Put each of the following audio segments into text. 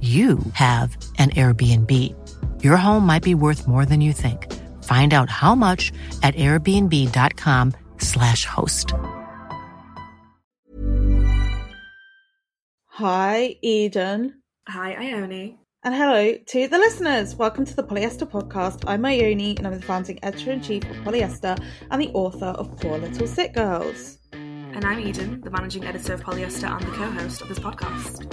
you have an Airbnb. Your home might be worth more than you think. Find out how much at airbnb.com/slash host. Hi, Eden. Hi, Ione. And hello to the listeners. Welcome to the Polyester Podcast. I'm Ione and I'm the founding editor in chief of Polyester and the author of Poor Little Sick Girls. And I'm Eden, the managing editor of Polyester and the co host of this podcast.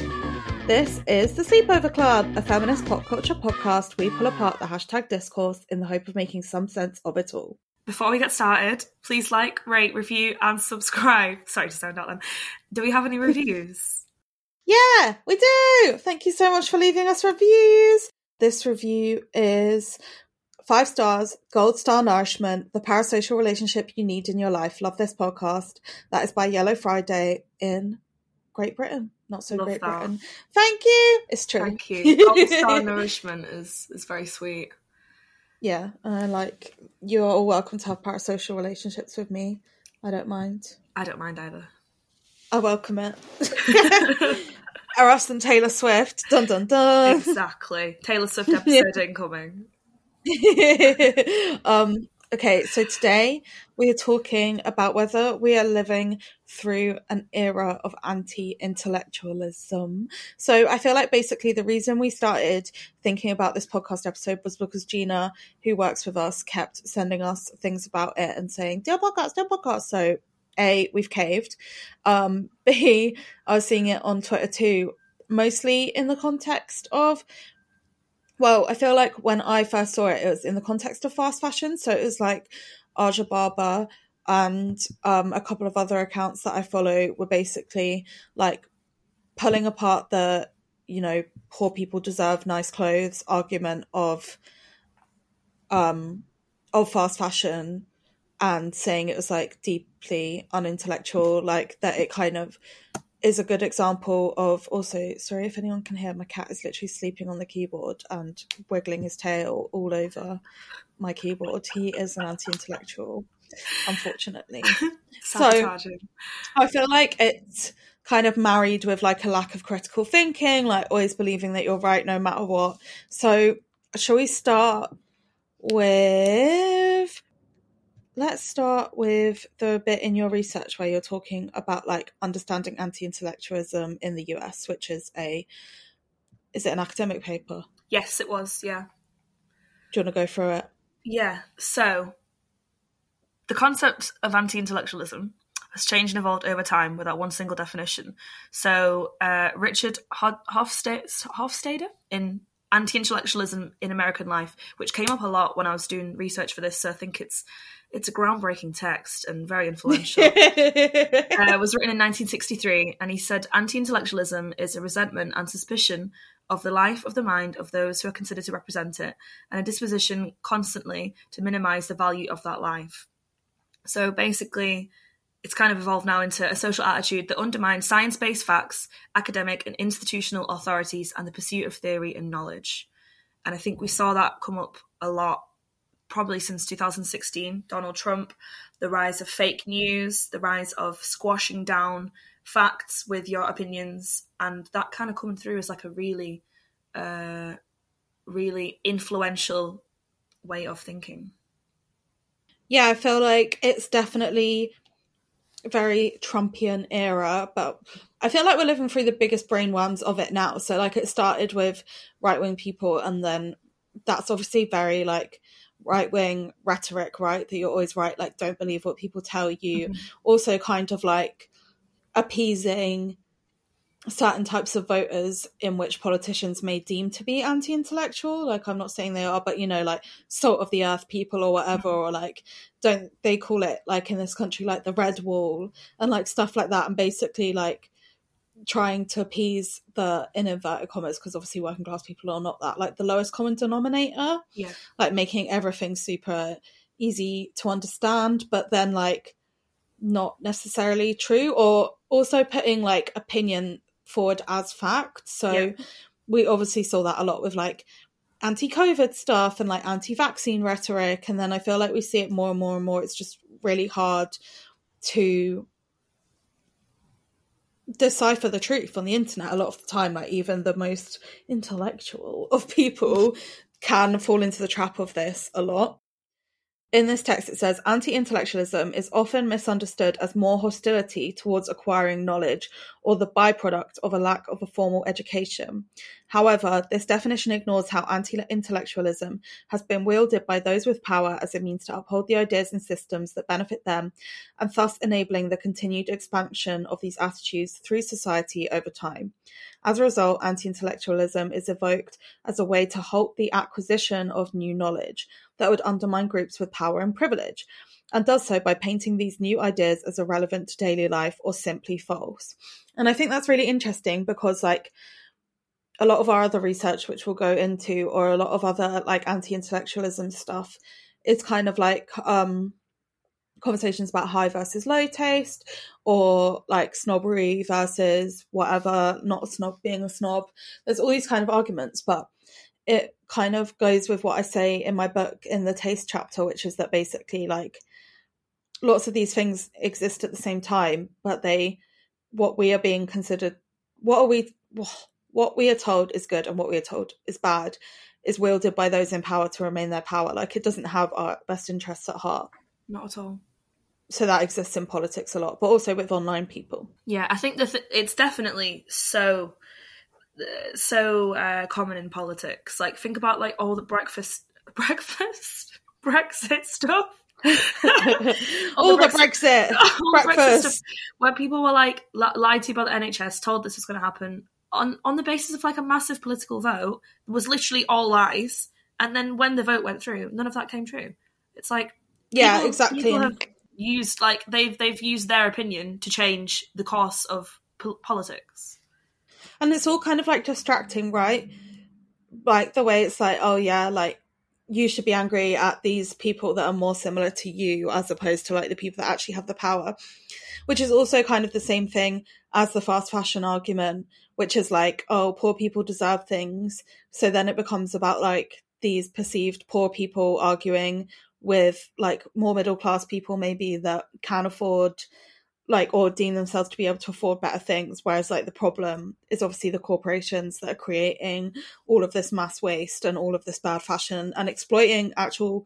This is the Sleepover Club, a feminist pop culture podcast. We pull apart the hashtag discourse in the hope of making some sense of it all. Before we get started, please like, rate, review, and subscribe. Sorry to sound out then. Do we have any reviews? Yeah, we do. Thank you so much for leaving us reviews. This review is five stars, gold star nourishment, the parasocial relationship you need in your life. Love this podcast. That is by Yellow Friday in Great Britain. Not so Love Great that. Britain. Thank you. It's true. Thank you. Gold star nourishment is, is very sweet. Yeah, uh, like you're all welcome to have parasocial relationships with me. I don't mind. I don't mind either. I welcome it. or us and Taylor Swift. Dun dun dun. Exactly. Taylor Swift episode incoming. um, okay, so today we are talking about whether we are living through an era of anti intellectualism. So I feel like basically the reason we started thinking about this podcast episode was because Gina, who works with us, kept sending us things about it and saying, Do a podcast, do a podcast. So A, we've caved. Um, B, I was seeing it on Twitter too, mostly in the context of well, I feel like when I first saw it, it was in the context of fast fashion. So it was like Aja Barber and um, a couple of other accounts that I follow were basically like pulling apart the, you know, poor people deserve nice clothes argument of, um, of fast fashion and saying it was like deeply unintellectual, like that it kind of is a good example of also sorry if anyone can hear my cat is literally sleeping on the keyboard and wiggling his tail all over my keyboard. He is an anti-intellectual unfortunately. So i feel like it's kind of married with like a lack of critical thinking like always believing that you're right no matter what. So shall we start with let's start with the bit in your research where you're talking about like understanding anti-intellectualism in the US, which is a is it an academic paper? Yes, it was. Yeah. Do you want to go through it? Yeah. So, the concept of anti intellectualism has changed and evolved over time without one single definition. So, uh, Richard Ho- Hofstadter in Anti Intellectualism in American Life, which came up a lot when I was doing research for this, so I think it's it's a groundbreaking text and very influential. uh, it was written in 1963, and he said anti intellectualism is a resentment and suspicion of the life of the mind of those who are considered to represent it, and a disposition constantly to minimize the value of that life. So basically, it's kind of evolved now into a social attitude that undermines science based facts, academic and institutional authorities, and the pursuit of theory and knowledge. And I think we saw that come up a lot probably since 2016. Donald Trump, the rise of fake news, the rise of squashing down facts with your opinions, and that kind of coming through as like a really, uh, really influential way of thinking. yeah, I feel like it's definitely a very Trumpian era, but I feel like we're living through the biggest brain worms of it now. So like it started with right wing people and then that's obviously very like right wing rhetoric, right? That you're always right, like don't believe what people tell you. Mm-hmm. Also kind of like appeasing certain types of voters in which politicians may deem to be anti-intellectual like i'm not saying they are but you know like salt of the earth people or whatever or like don't they call it like in this country like the red wall and like stuff like that and basically like trying to appease the in inverted commas because obviously working class people are not that like the lowest common denominator yeah like making everything super easy to understand but then like not necessarily true or also putting like opinion forward as fact. So yeah. we obviously saw that a lot with like anti COVID stuff and like anti vaccine rhetoric. And then I feel like we see it more and more and more. It's just really hard to decipher the truth on the internet a lot of the time. Like even the most intellectual of people can fall into the trap of this a lot. In this text, it says anti intellectualism is often misunderstood as more hostility towards acquiring knowledge or the byproduct of a lack of a formal education. However, this definition ignores how anti intellectualism has been wielded by those with power as a means to uphold the ideas and systems that benefit them, and thus enabling the continued expansion of these attitudes through society over time. As a result, anti intellectualism is evoked as a way to halt the acquisition of new knowledge that would undermine groups with power and privilege, and does so by painting these new ideas as irrelevant to daily life or simply false. And I think that's really interesting because, like, a lot of our other research, which we'll go into, or a lot of other like anti intellectualism stuff, is kind of like um conversations about high versus low taste or like snobbery versus whatever, not a snob being a snob. There's all these kind of arguments, but it kind of goes with what I say in my book in the taste chapter, which is that basically like lots of these things exist at the same time, but they what we are being considered what are we what we are told is good and what we are told is bad is wielded by those in power to remain their power. Like it doesn't have our best interests at heart. Not at all so that exists in politics a lot, but also with online people. Yeah, I think that th- it's definitely so so uh, common in politics. Like think about like all the breakfast breakfast Brexit stuff. all, the Brexit, Brexit all breakfast, breakfast where people were like lied to by the NHS, told this was going to happen on on the basis of like a massive political vote. was literally all lies, and then when the vote went through, none of that came true. It's like yeah, people, exactly. People have, used like they've they've used their opinion to change the course of po- politics and it's all kind of like distracting right like the way it's like oh yeah like you should be angry at these people that are more similar to you as opposed to like the people that actually have the power which is also kind of the same thing as the fast fashion argument which is like oh poor people deserve things. So then it becomes about like these perceived poor people arguing with like more middle class people maybe that can afford like or deem themselves to be able to afford better things. Whereas like the problem is obviously the corporations that are creating all of this mass waste and all of this bad fashion and exploiting actual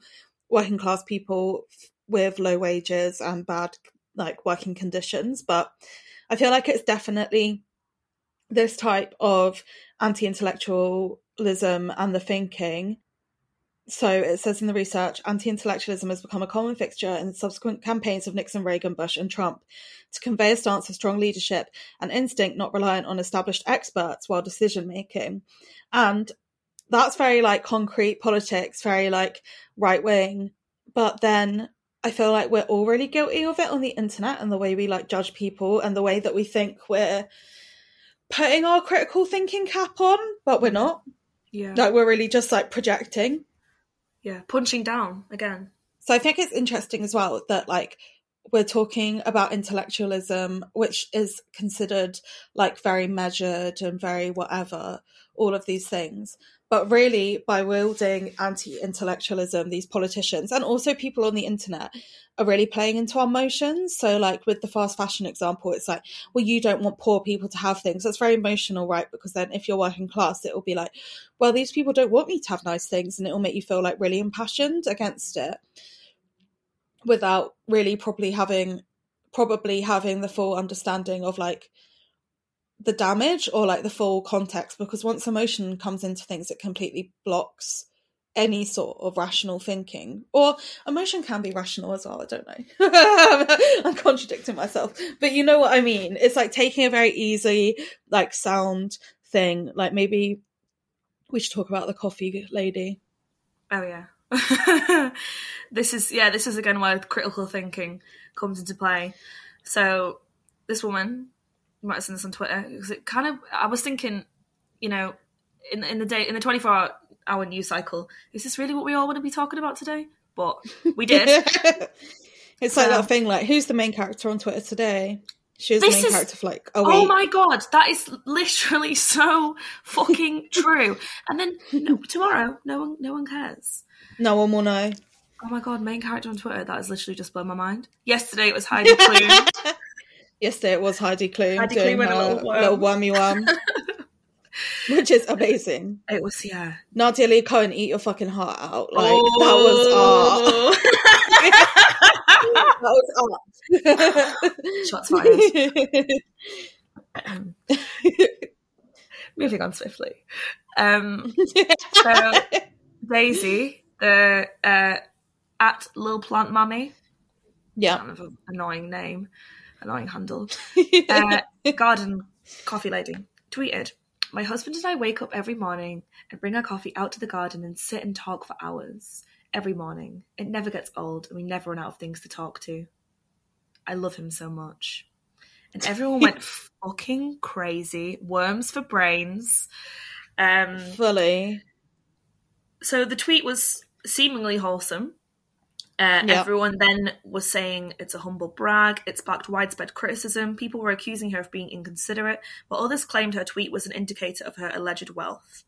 working class people with low wages and bad like working conditions. But i feel like it's definitely this type of anti-intellectualism and the thinking so it says in the research, anti-intellectualism has become a common fixture in subsequent campaigns of Nixon, Reagan, Bush, and Trump to convey a stance of strong leadership and instinct not reliant on established experts while decision making. And that's very like concrete politics, very like right wing. But then I feel like we're all really guilty of it on the internet and the way we like judge people and the way that we think we're putting our critical thinking cap on, but we're not. Yeah. Like we're really just like projecting yeah, punching down again. So I think it's interesting as well that like we're talking about intellectualism, which is considered like very measured and very whatever, all of these things. But really, by wielding anti intellectualism, these politicians and also people on the internet are really playing into our emotions. So, like with the fast fashion example, it's like, well, you don't want poor people to have things. That's very emotional, right? Because then if you're working class, it will be like, well, these people don't want me to have nice things. And it will make you feel like really impassioned against it without really properly having probably having the full understanding of like the damage or like the full context because once emotion comes into things it completely blocks any sort of rational thinking. Or emotion can be rational as well i don't know. I'm contradicting myself. But you know what i mean? It's like taking a very easy like sound thing like maybe we should talk about the coffee lady. Oh yeah. this is yeah, this is again where critical thinking comes into play. So this woman, you might have seen this on Twitter, because it kind of I was thinking, you know, in in the day in the twenty four hour news cycle, is this really what we all want to be talking about today? But we did. it's like Um, that thing like who's the main character on twitter today she was the main is- character for like a week Oh my god, that is literally so fucking true. And then no, tomorrow, no one, no one cares. no one will know Oh my god, main character on Twitter. That has literally just blown my mind. Yesterday it was Heidi Klum. Yesterday it was Heidi Klum Heidi doing Klum her little worm. little wormy worm, which is amazing. it was yeah. Nadia Lee Cohen, eat your fucking heart out. Like that was Oh. art. that was art. Shots fired. Moving on swiftly. Um, so Daisy, the uh, at Lil Plant Mummy, yeah. kind of an annoying name, annoying handle. Uh, garden coffee lady tweeted, "My husband and I wake up every morning and bring our coffee out to the garden and sit and talk for hours every morning. It never gets old, and we never run out of things to talk to. I love him so much." And everyone went fucking crazy. Worms for brains. Um, Fully. so the tweet was seemingly wholesome. Uh, Yeah. Everyone then was saying it's a humble brag. It sparked widespread criticism. People were accusing her of being inconsiderate, but others claimed her tweet was an indicator of her alleged wealth.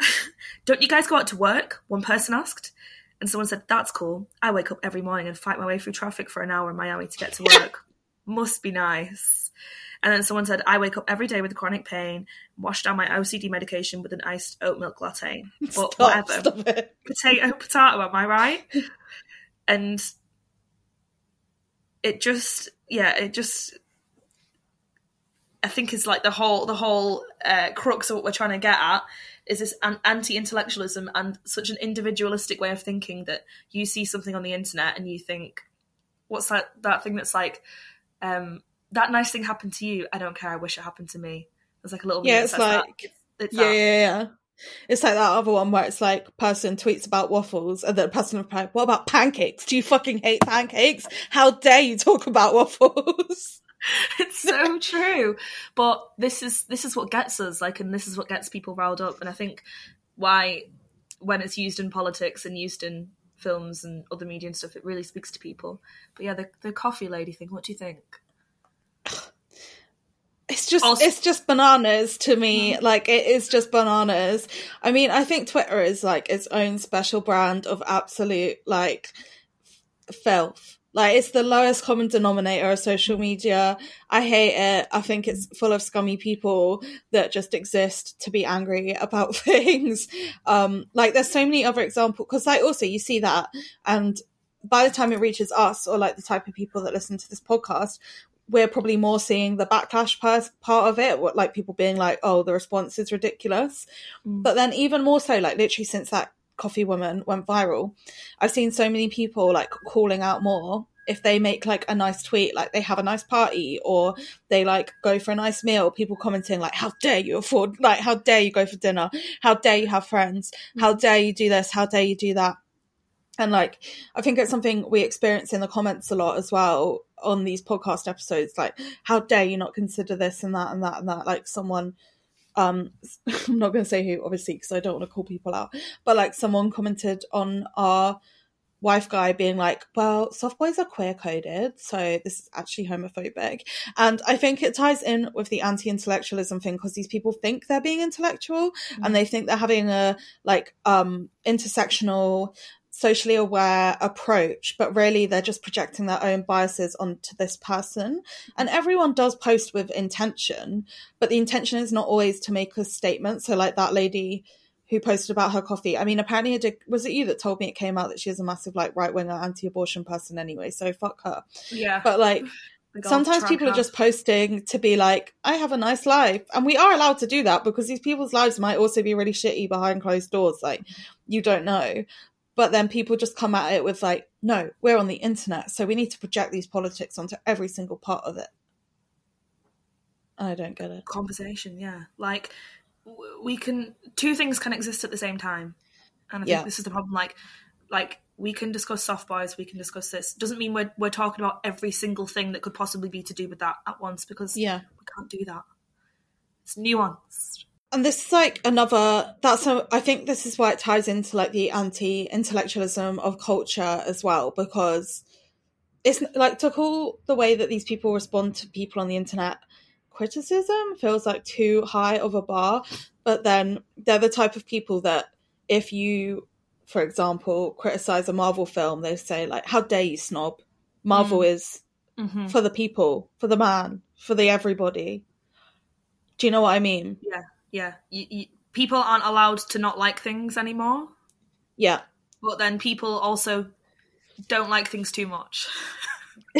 Don't you guys go out to work? One person asked. And someone said, That's cool. I wake up every morning and fight my way through traffic for an hour in Miami to get to work. Must be nice. And then someone said, I wake up every day with chronic pain, wash down my OCD medication with an iced oat milk latte. But Stop, whatever. stop potato potato am i right? And it just yeah it just i think is like the whole the whole uh, crux of what we're trying to get at is this an- anti-intellectualism and such an individualistic way of thinking that you see something on the internet and you think what's that that thing that's like um that nice thing happened to you i don't care i wish it happened to me there's like a little Yeah, it's like- it's, it's Yeah, yeah, yeah. It's like that other one where it's like person tweets about waffles and then person replies, "What about pancakes? Do you fucking hate pancakes? How dare you talk about waffles?" it's so true but this is this is what gets us like and this is what gets people riled up and i think why when it's used in politics and used in films and other media and stuff it really speaks to people but yeah the, the coffee lady thing what do you think It's just Also- it's just bananas to me. Like it is just bananas. I mean, I think Twitter is like its own special brand of absolute like filth. Like it's the lowest common denominator of social media. I hate it. I think it's full of scummy people that just exist to be angry about things. Um, like there's so many other examples because like also you see that and by the time it reaches us or like the type of people that listen to this podcast, we're probably more seeing the backlash part, part of it, what like people being like, "Oh, the response is ridiculous," Mm. but then even more so, like literally since that coffee woman went viral, I've seen so many people like calling out more if they make like a nice tweet, like they have a nice party or they like go for a nice meal. People commenting like, "How dare you afford? Like, how dare you go for dinner? How dare you have friends? How dare you do this? How dare you do that?" And like, I think it's something we experience in the comments a lot as well on these podcast episodes. Like, how dare you not consider this and that and that and that? Like, someone, um, I'm not going to say who, obviously, because I don't want to call people out, but like, someone commented on our wife guy being like, well, soft boys are queer coded, so this is actually homophobic. And I think it ties in with the anti intellectualism thing because these people think they're being intellectual and they think they're having a like um intersectional socially aware approach, but really they're just projecting their own biases onto this person. And everyone does post with intention, but the intention is not always to make a statement. So, like that lady who posted about her coffee. I mean, apparently, it did, was it you that told me it came out that she is a massive like right winger anti abortion person anyway? So fuck her. Yeah. But like, sometimes people are just posting to be like, I have a nice life. And we are allowed to do that because these people's lives might also be really shitty behind closed doors. Like, you don't know. But then people just come at it with, like, no, we're on the internet. So we need to project these politics onto every single part of it. I don't get it. Conversation, yeah. Like, we can, two things can exist at the same time. And I think Yeah. this is the problem. Like, like, we can discuss soft boys, we can discuss this. Doesn't mean we're, we're talking about every single thing that could possibly be to do with that at once because Yeah. we can't do that. It's nuanced. And this is like another that's a, i think this is why it ties into like the anti-intellectualism of culture as well because it's like to call the way that these people respond to people on the internet criticism feels like too high of a bar. But then they're the type of people that if you for example criticize a marvel film they say like how dare you snob? Marvel is Mm-hmm. for the people for the man for the everybody. Do you know what i mean? Yeah, yeah. You, you, people aren't allowed to not like things anymore, yeah but then people also don't like things too much.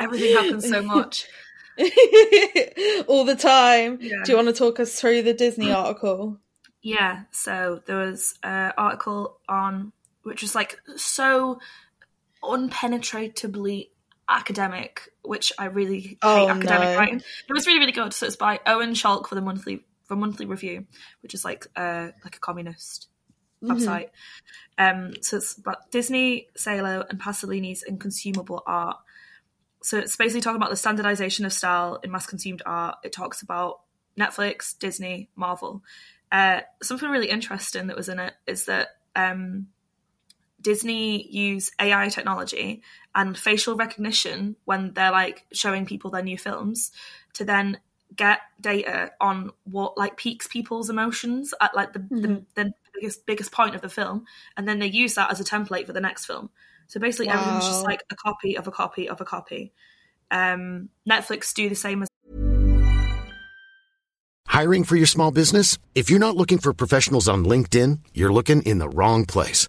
Everything happens so much. all the time. Yeah. Do you want to talk us through the Disney mm. article? Yeah, so there was an article on which was like so unpenetratably academic, which I really hate Oh, academic no. writing. It was really, really good. So it's by Owen Schalk for the monthly for monthly review, which is like uh like a communist website. Um so it's about Disney, Salo, and Pasolini's inconsumable art. So it's basically talking about the standardization of style in mass consumed art. It talks about Netflix, Disney, Marvel. Uh, something really interesting that was in it is that um, Disney use AI technology and facial recognition when they're like showing people their new films to then get data on what like peaks people's emotions at like the, the, the biggest biggest point of the film, and then they use that as a template for the next film. So basically, everything's just like a copy of a copy of a copy. Um, Netflix do the same as Hiring for your small business? If you're not looking for professionals on LinkedIn, you're looking in the wrong place.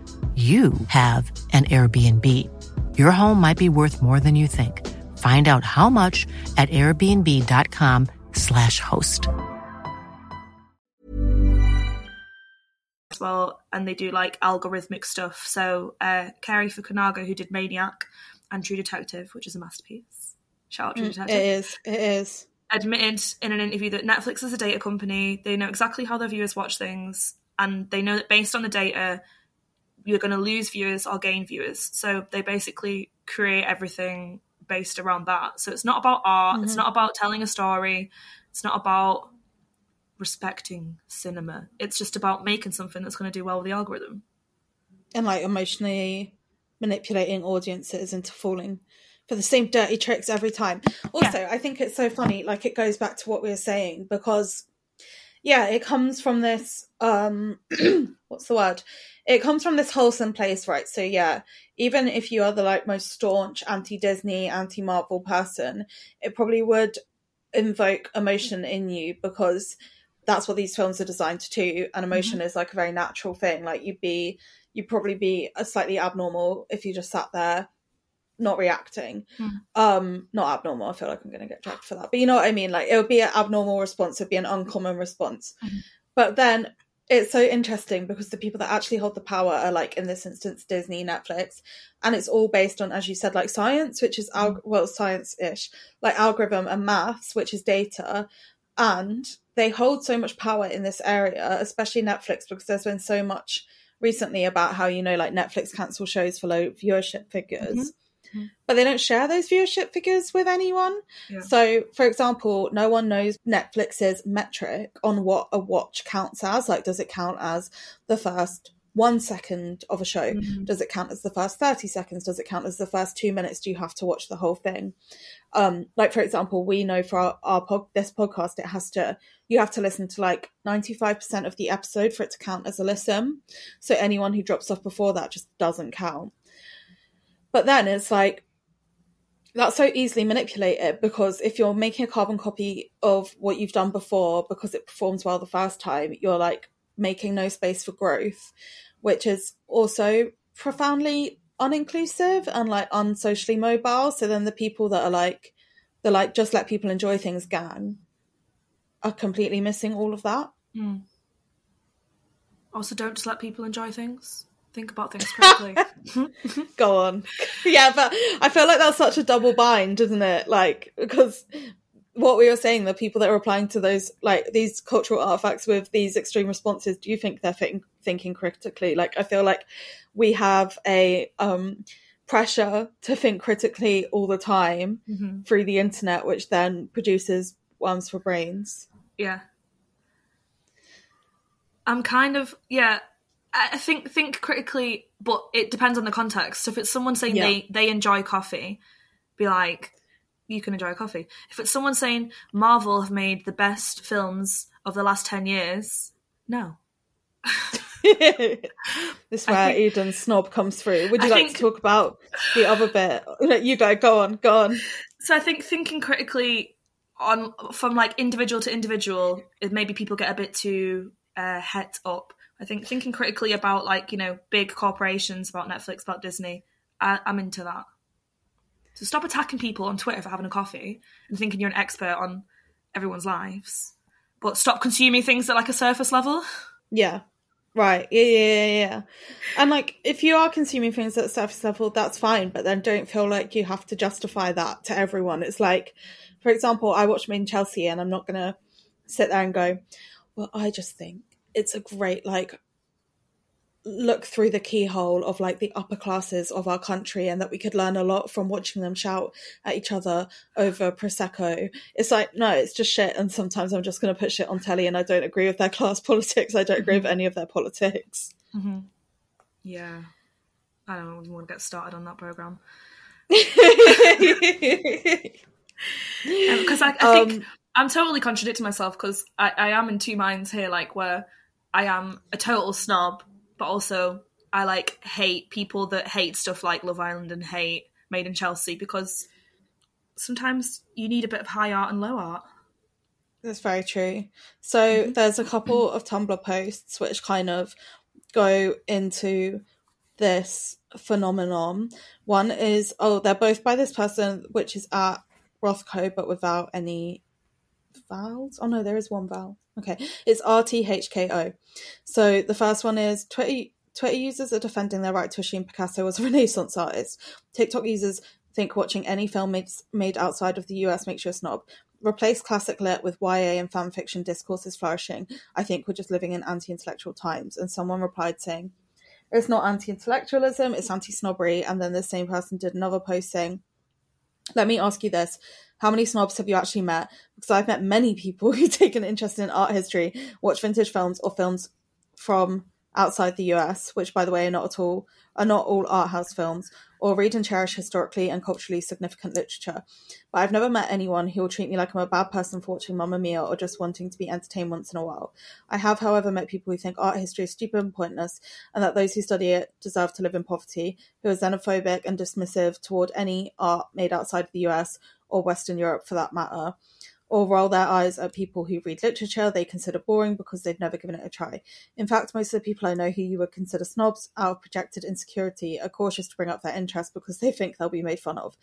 you have an Airbnb. Your home might be worth more than you think. Find out how much at airbnb.com/slash host. as well, and they do like algorithmic stuff. So uh, Cary Fukunaga, who did Maniac and True Detective, which is a masterpiece. Shout out True It Detective. is. It is. admitted in an interview that Netflix is a data company. They know exactly how their viewers watch things, and they know that based on the data, you're going to lose viewers or gain viewers. So they basically create everything based around that. So it's not about art. It's not about telling a story. It's not about respecting cinema. It's just about making something that's going to do well with the algorithm. And like emotionally manipulating audiences into falling for the same dirty tricks every time. Also, I think it's so funny. Like it goes back to what we were saying because, yeah, it comes from this. um What's the word? It comes from this wholesome place, right? So yeah, even if you are the like most staunch anti-Disney, anti-Marvel person, it probably would invoke emotion in you because that's what these films are designed to do and emotion mm-hmm. is like a very natural thing like you'd be you'd probably be a slightly abnormal if you just sat there not reacting mm. um not abnormal i feel like i'm gonna get dragged for that but you know what i mean like it would be an abnormal response it'd be an uncommon response mm-hmm. but then it's so interesting because the people that actually hold the power are like in this instance disney netflix and it's all based on as you said like science which is al- mm. well science-ish like algorithm and maths which is data and they hold so much power in this area especially netflix because there's been so much recently about how you know like netflix cancel shows for low viewership figures mm-hmm. Mm-hmm. but they don't share those viewership figures with anyone. Yeah. So, for example, no one knows Netflix's metric on what a watch counts as. Like, does it count as the first one second of a show? Mm-hmm. Does it count as the first 30 seconds? Does it count as the first two minutes? Do you have to watch the whole thing? Um, like, for example, we know for our, our pod, this podcast, it has to, you have to listen to like 95% of the episode for it to count as a listen. So anyone who drops off before that just doesn't count. But then it's like that's so easily manipulated because if you're making a carbon copy of what you've done before because it performs well the first time, you're like making no space for growth, which is also profoundly uninclusive and like unsocially mobile. So then the people that are like the like just let people enjoy things gang are completely missing all of that. Mm. Also, don't just let people enjoy things think about things correctly. Go on. Yeah, but I feel like that's such a double bind, isn't it? Like, because what we were saying, the people that are applying to those, like, these cultural artifacts with these extreme responses, do you think they're thinking, thinking critically? Like, I feel like we have a, um, pressure to think critically all the time mm-hmm. through the internet, which then produces worms for brains. Yeah. I'm kind of yeah. I think think critically, but it depends on the context. So if it's someone saying yeah. they they enjoy coffee, be like, you can enjoy coffee. If it's someone saying Marvel have made the best films of the last ten years, no. this is where think, Eden snob comes through. Would you I like think, to talk about the other bit? You go, go on, go on. So I think thinking critically on from like individual to individual, maybe people get a bit too uh, het up I think thinking critically about like you know big corporations, about Netflix, about Disney, I, I'm into that. So stop attacking people on Twitter for having a coffee and thinking you're an expert on everyone's lives, but stop consuming things at like a surface level. Yeah. Right. Yeah, yeah, yeah, And like, if you are consuming things at surface level, that's fine. But then don't feel like you have to justify that to everyone. It's like, for example, I watch Made in Chelsea, and I'm not gonna sit there and go, "Well, I just think it's a great like look through the keyhole of like the upper classes of our country and that we could learn a lot from watching them shout at each other over prosecco. It's like no it's just shit and sometimes i'm just going to put shit on telly and i don't agree with their class politics. I don't agree with any of their politics. Mm-hmm. yeah. I don't want to get started on that program. Because um, I, I, think um, i'm totally contradicting myself because I, I am in two minds here like where I am a total snob, but also I like hate people that hate stuff like Love Island and hate Made in Chelsea because sometimes you need a bit of high art and low art. That's very true. So mm-hmm. there's a couple of Tumblr posts which kind of go into this phenomenon. One is oh, they're both by this person, which is at Rothko, but without any vowels. Oh no, there is one vowel. Okay, it's RTHKO. So the first one is Twitter. Twitter users are defending their right to assume Picasso was a Renaissance artist. TikTok users think watching any film made, made outside of the US makes you a snob. Replace classic lit with YA and fan fiction discourse is flourishing. I think we're just living in anti intellectual times. And someone replied saying, It's not anti intellectualism, it's anti snobbery. And then the same person did another post saying, Let me ask you this how many snobs have you actually met? Because I've met many people who take an interest in art history, watch vintage films or films from outside the US, which by the way are not at all are not all art house films, or read and cherish historically and culturally significant literature. But I've never met anyone who will treat me like I'm a bad person for watching Mamma Mia or just wanting to be entertained once in a while. I have, however, met people who think art history is stupid and pointless, and that those who study it deserve to live in poverty, who are xenophobic and dismissive toward any art made outside of the US or Western Europe for that matter or roll their eyes at people who read literature they consider boring because they've never given it a try. In fact, most of the people I know who you would consider snobs out of projected insecurity are cautious to bring up their interest because they think they'll be made fun of.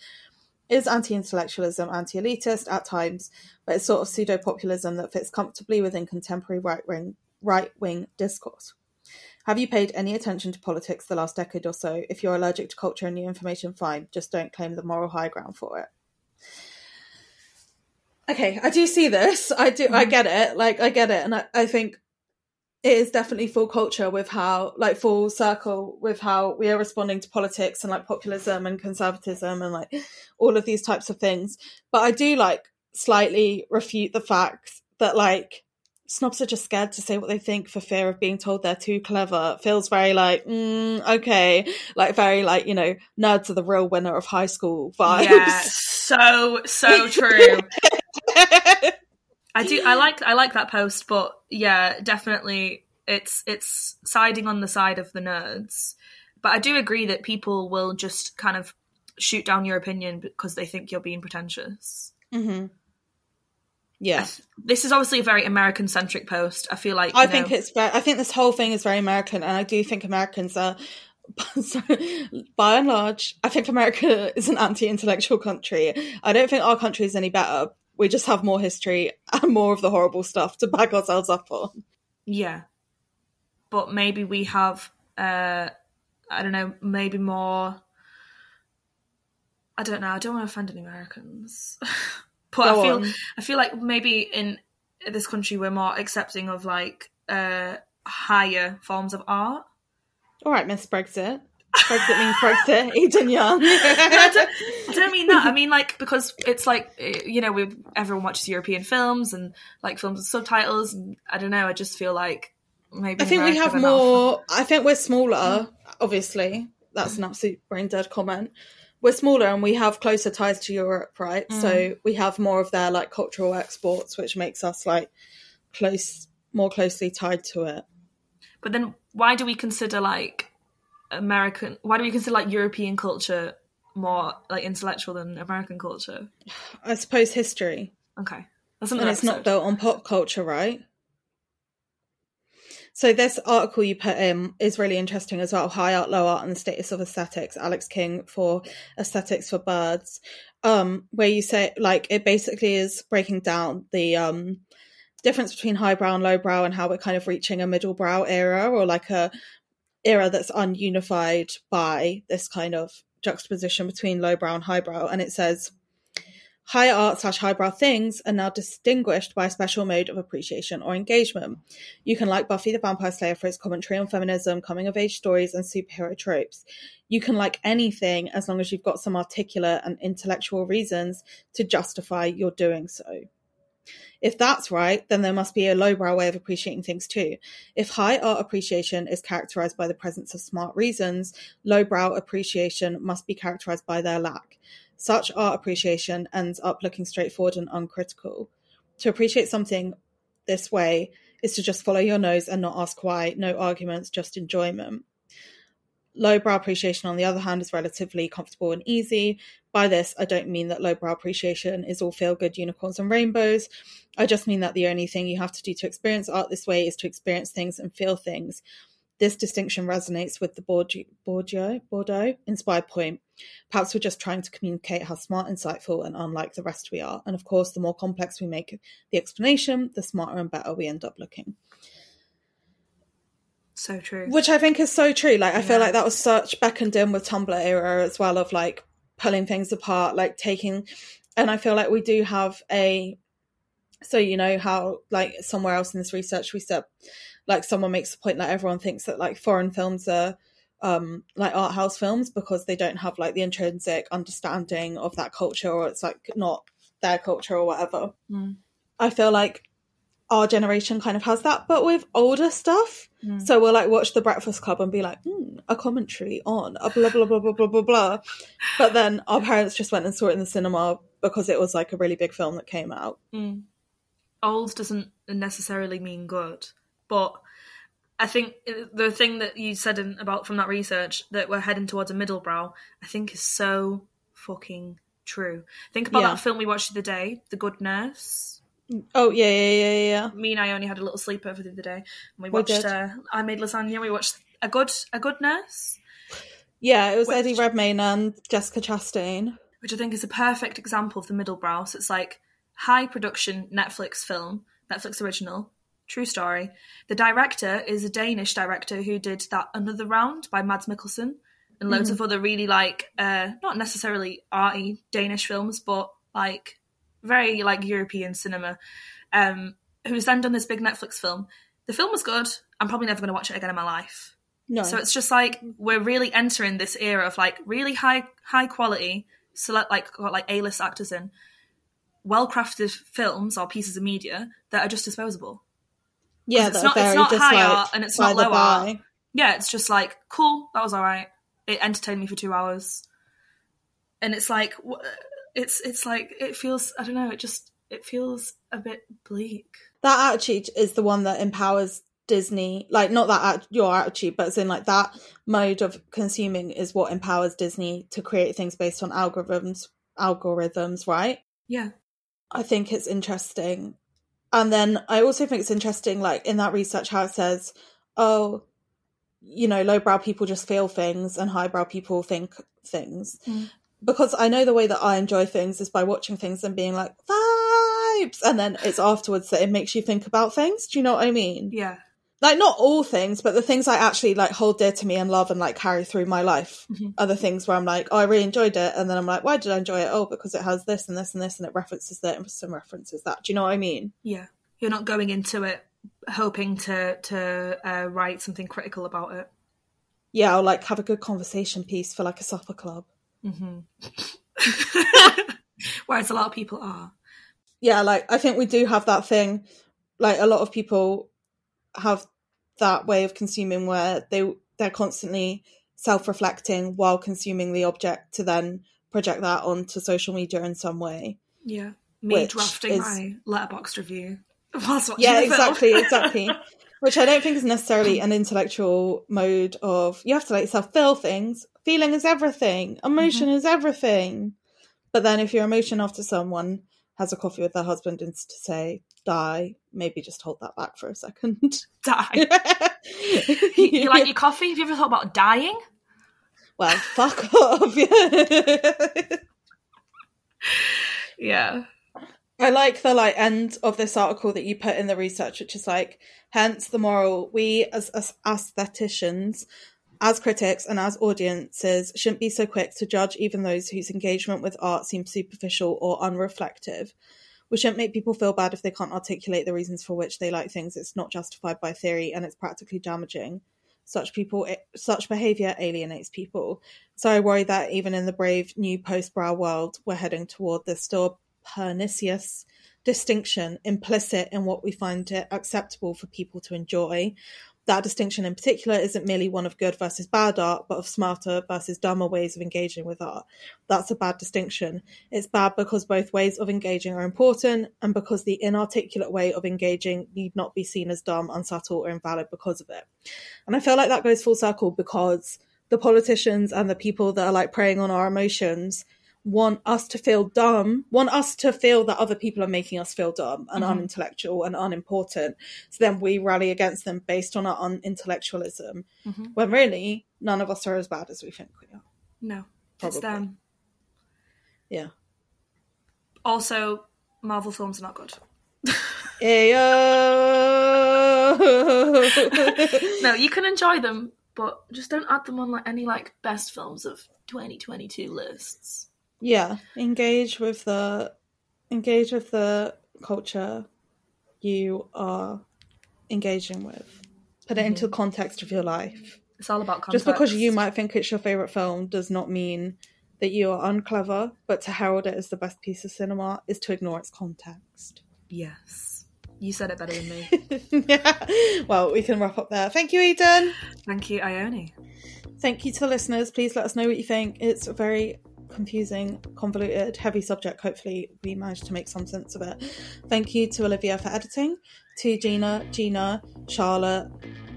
Is anti intellectualism anti elitist at times, but it's sort of pseudo populism that fits comfortably within contemporary right wing right wing discourse. Have you paid any attention to politics the last decade or so? If you're allergic to culture and new information, fine. Just don't claim the moral high ground for it okay, I do see this. I do. I mm-hmm. get it. Like I get it, and I, I think it is definitely full culture with how like full circle with how we are responding to politics and like populism and conservatism and like all of these types of things. But I do like slightly refute the fact that like snobs are just scared to say what they think for fear of being told they're too clever. Feels very like, mm, okay, like very like, you know, nerds are the real winner of high school vibes. Yeah, so, so true. I do. I like. I like that post, but yeah, definitely, it's it's siding on the side of the nerds. But I do agree that people will just kind of shoot down your opinion because they think you're being pretentious. Mm-hmm. Yeah, this is obviously a very American centric post. I feel like I know, think it's. Very, I think this whole thing is very American, and I do think Americans are. by and large, I think America is an anti-intellectual country. I don't think our country is any better, we just have more history and more of the horrible stuff to back ourselves up on. Yeah. But maybe we have uh I don't know, maybe more I don't know, I don't want to offend any Americans. but Go I feel on. I feel like maybe in this country we're more accepting of like uh higher forms of art. All right, Miss Brexit. Brexit means Brexit. Eden Young. I, don't, I don't mean that. I mean like because it's like you know we everyone watches European films and like films with subtitles and I don't know. I just feel like maybe I think we have more. I think we're smaller. Obviously, that's an absolute brain dead comment. We're smaller and we have closer ties to Europe, right? Mm. So we have more of their like cultural exports, which makes us like close, more closely tied to it. But then, why do we consider like American? Why do we consider like European culture more like intellectual than American culture? I suppose history. Okay, that's and it's not built on pop culture, right? So this article you put in is really interesting as well. High art, low art, and the status of aesthetics. Alex King for Aesthetics for Birds, um, where you say like it basically is breaking down the um difference between highbrow and lowbrow and how we're kind of reaching a middle brow era or like a era that's ununified by this kind of juxtaposition between lowbrow and highbrow. And it says, high art slash highbrow things are now distinguished by a special mode of appreciation or engagement. You can like Buffy the Vampire Slayer for its commentary on feminism, coming of age stories, and superhero tropes. You can like anything as long as you've got some articulate and intellectual reasons to justify your doing so. If that's right, then there must be a lowbrow way of appreciating things too. If high art appreciation is characterized by the presence of smart reasons, lowbrow appreciation must be characterized by their lack. Such art appreciation ends up looking straightforward and uncritical. To appreciate something this way is to just follow your nose and not ask why, no arguments, just enjoyment. Lowbrow appreciation, on the other hand, is relatively comfortable and easy. By this, I don't mean that lowbrow appreciation is all feel good unicorns and rainbows. I just mean that the only thing you have to do to experience art this way is to experience things and feel things. This distinction resonates with the Bourdieu, Bordeaux inspired point. Perhaps we're just trying to communicate how smart, insightful, and unlike the rest we are. And of course, the more complex we make the explanation, the smarter and better we end up looking. So true. Which I think is so true. Like I feel like that was such beckoned in with Tumblr era as well of like pulling things apart, like taking and I feel like we do have a so you know how like somewhere else in this research we said like someone makes the point that everyone thinks that like foreign films are um like art house films because they don't have like the intrinsic understanding of that culture or it's like not their culture or whatever. Mm. I feel like our generation kind of has that, but with older stuff. So we'll like watch The Breakfast Club and be like, mm, a commentary on a blah blah blah blah blah blah blah. But then our parents just went and saw it in the cinema because it was like a really big film that came out. old doesn't necessarily mean good, but I think the thing that you said in, about from that research that we're heading towards a middle brow, I think is so fucking true. Think about Yeah. that film we watched the other day, The Good Nurse. Oh yeah yeah yeah yeah. Me and Ione had a little sleepover the other day, and we We watched. did. uh, I made lasagna. We watched a good a good nurse, Yeah, it was Which- Eddie Redmayne and Jessica Chastain. which I think is a perfect example of the middle brow. So it's like high production Netflix film, Netflix original, true story. The director is a Danish director who did that Another Round by Mads Mikkelsen and loads of other really like uh not necessarily arty Danish films, but like very like European cinema. Um, who's then done this big Netflix film. The film was good. I'm probably never going to watch it again in my life. No, So it's just like we're really entering this era of like really high high quality, select like got like A list actors in, well crafted films or pieces of media that are just disposable. Yeah, it's not- it's not high like art and it's not low art. Yeah, it's just like cool. That was all right. It entertained me for two hours, and it's like it's it's like it feels. I don't know. It just it feels a bit bleak. that attitude is the one that empowers Disney. Like not that at- your attitude, but it's in like that mode of consuming is what empowers Disney to create things based on algorithms. Algorithms, right? Yeah. I think it's interesting. And then I also think it's interesting, like in that research, how it says, oh, you know, lowbrow people just feel things and highbrow people think things. Mm. Because I know the way that I enjoy things is by watching things and being like, vibes. And then it's afterwards that it makes you think about things. Do you know what I mean? Yeah. Like, not all things, but the things I actually like hold dear to me and love and like carry through my life Mm-hmm. are the things where I'm like, oh, I really enjoyed it. And then I'm like, why did I enjoy it? Oh, because it has this and this and this and it references that and some references that. Do you know what I mean? Yeah. You're not going into it hoping to to uh, write something critical about it. Yeah, or like have a good conversation piece for like a supper club. Mm-hmm. Whereas a lot of people are. Yeah, like I think we do have that thing. Like a lot of people have that way of consuming where they they're constantly self-reflecting while consuming the object to then project that onto social media in some way. Yeah. Me drafting is- my Letterboxd review whilst watching Yeah, exactly, exactly. Which I don't think is necessarily an intellectual mode of you have to let yourself feel things. Feeling is everything. Emotion mm-hmm. is everything. But then if your emotion after someone has a coffee with their husband and to say die, maybe just hold that back for a second. Die. you, you like your coffee? Have you ever thought about dying? well, fuck off. Yeah. I like the like end of this article that you put in the research, which is like, hence the moral. We as, as aestheticians, as critics, and as audiences shouldn't be so quick to judge even those whose engagement with art seems superficial or unreflective. We shouldn't make people feel bad if they can't articulate the reasons for which they like things. It's not justified by theory, and it's practically damaging. Such people, eh, such behavior alienates people. So I worry that even in the brave new post-brow world, we're heading toward this still pernicious distinction implicit in what we find it acceptable for people to enjoy. That distinction in particular isn't merely one of good versus bad art, but of smarter versus dumber ways of engaging with art. That's a bad distinction. It's bad because both ways of engaging are important, and because the inarticulate way of engaging need not be seen as dumb, unsubtle, or invalid because of it. And I feel like that goes full circle because the politicians and the people that are like preying on our emotions want us to feel dumb, want us to feel that other people are making us feel dumb and mm-hmm. unintellectual and unimportant. So then we rally against them based on our unintellectualism, mm-hmm. when really none of us are as bad as we think we are. No. It's them. Um, yeah. Also, Marvel films are not good. Ayo. No, you can enjoy them, but just don't add them on like any like best films of 2022 lists. Yeah, engage with the engage with the culture you are engaging with. Put it into the context of your life. It's all about context. Just because you might think it's your favorite film does not mean that you are unclever, but to herald it as the best piece of cinema is to ignore its context. Yes. You said it better than me. yeah. Well, we can wrap up there. Thank you, Eden. Thank you, Ione. Thank you to the listeners. Please let us know what you think. It's very confusing, convoluted, heavy subject. Hopefully, we managed to make some sense of it. Thank you to Olivia for editing, to Gina, Gina, Charlotte,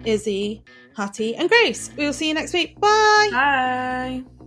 Izzy, Hattie, and Grace. We will see you next week. Bye. Bye.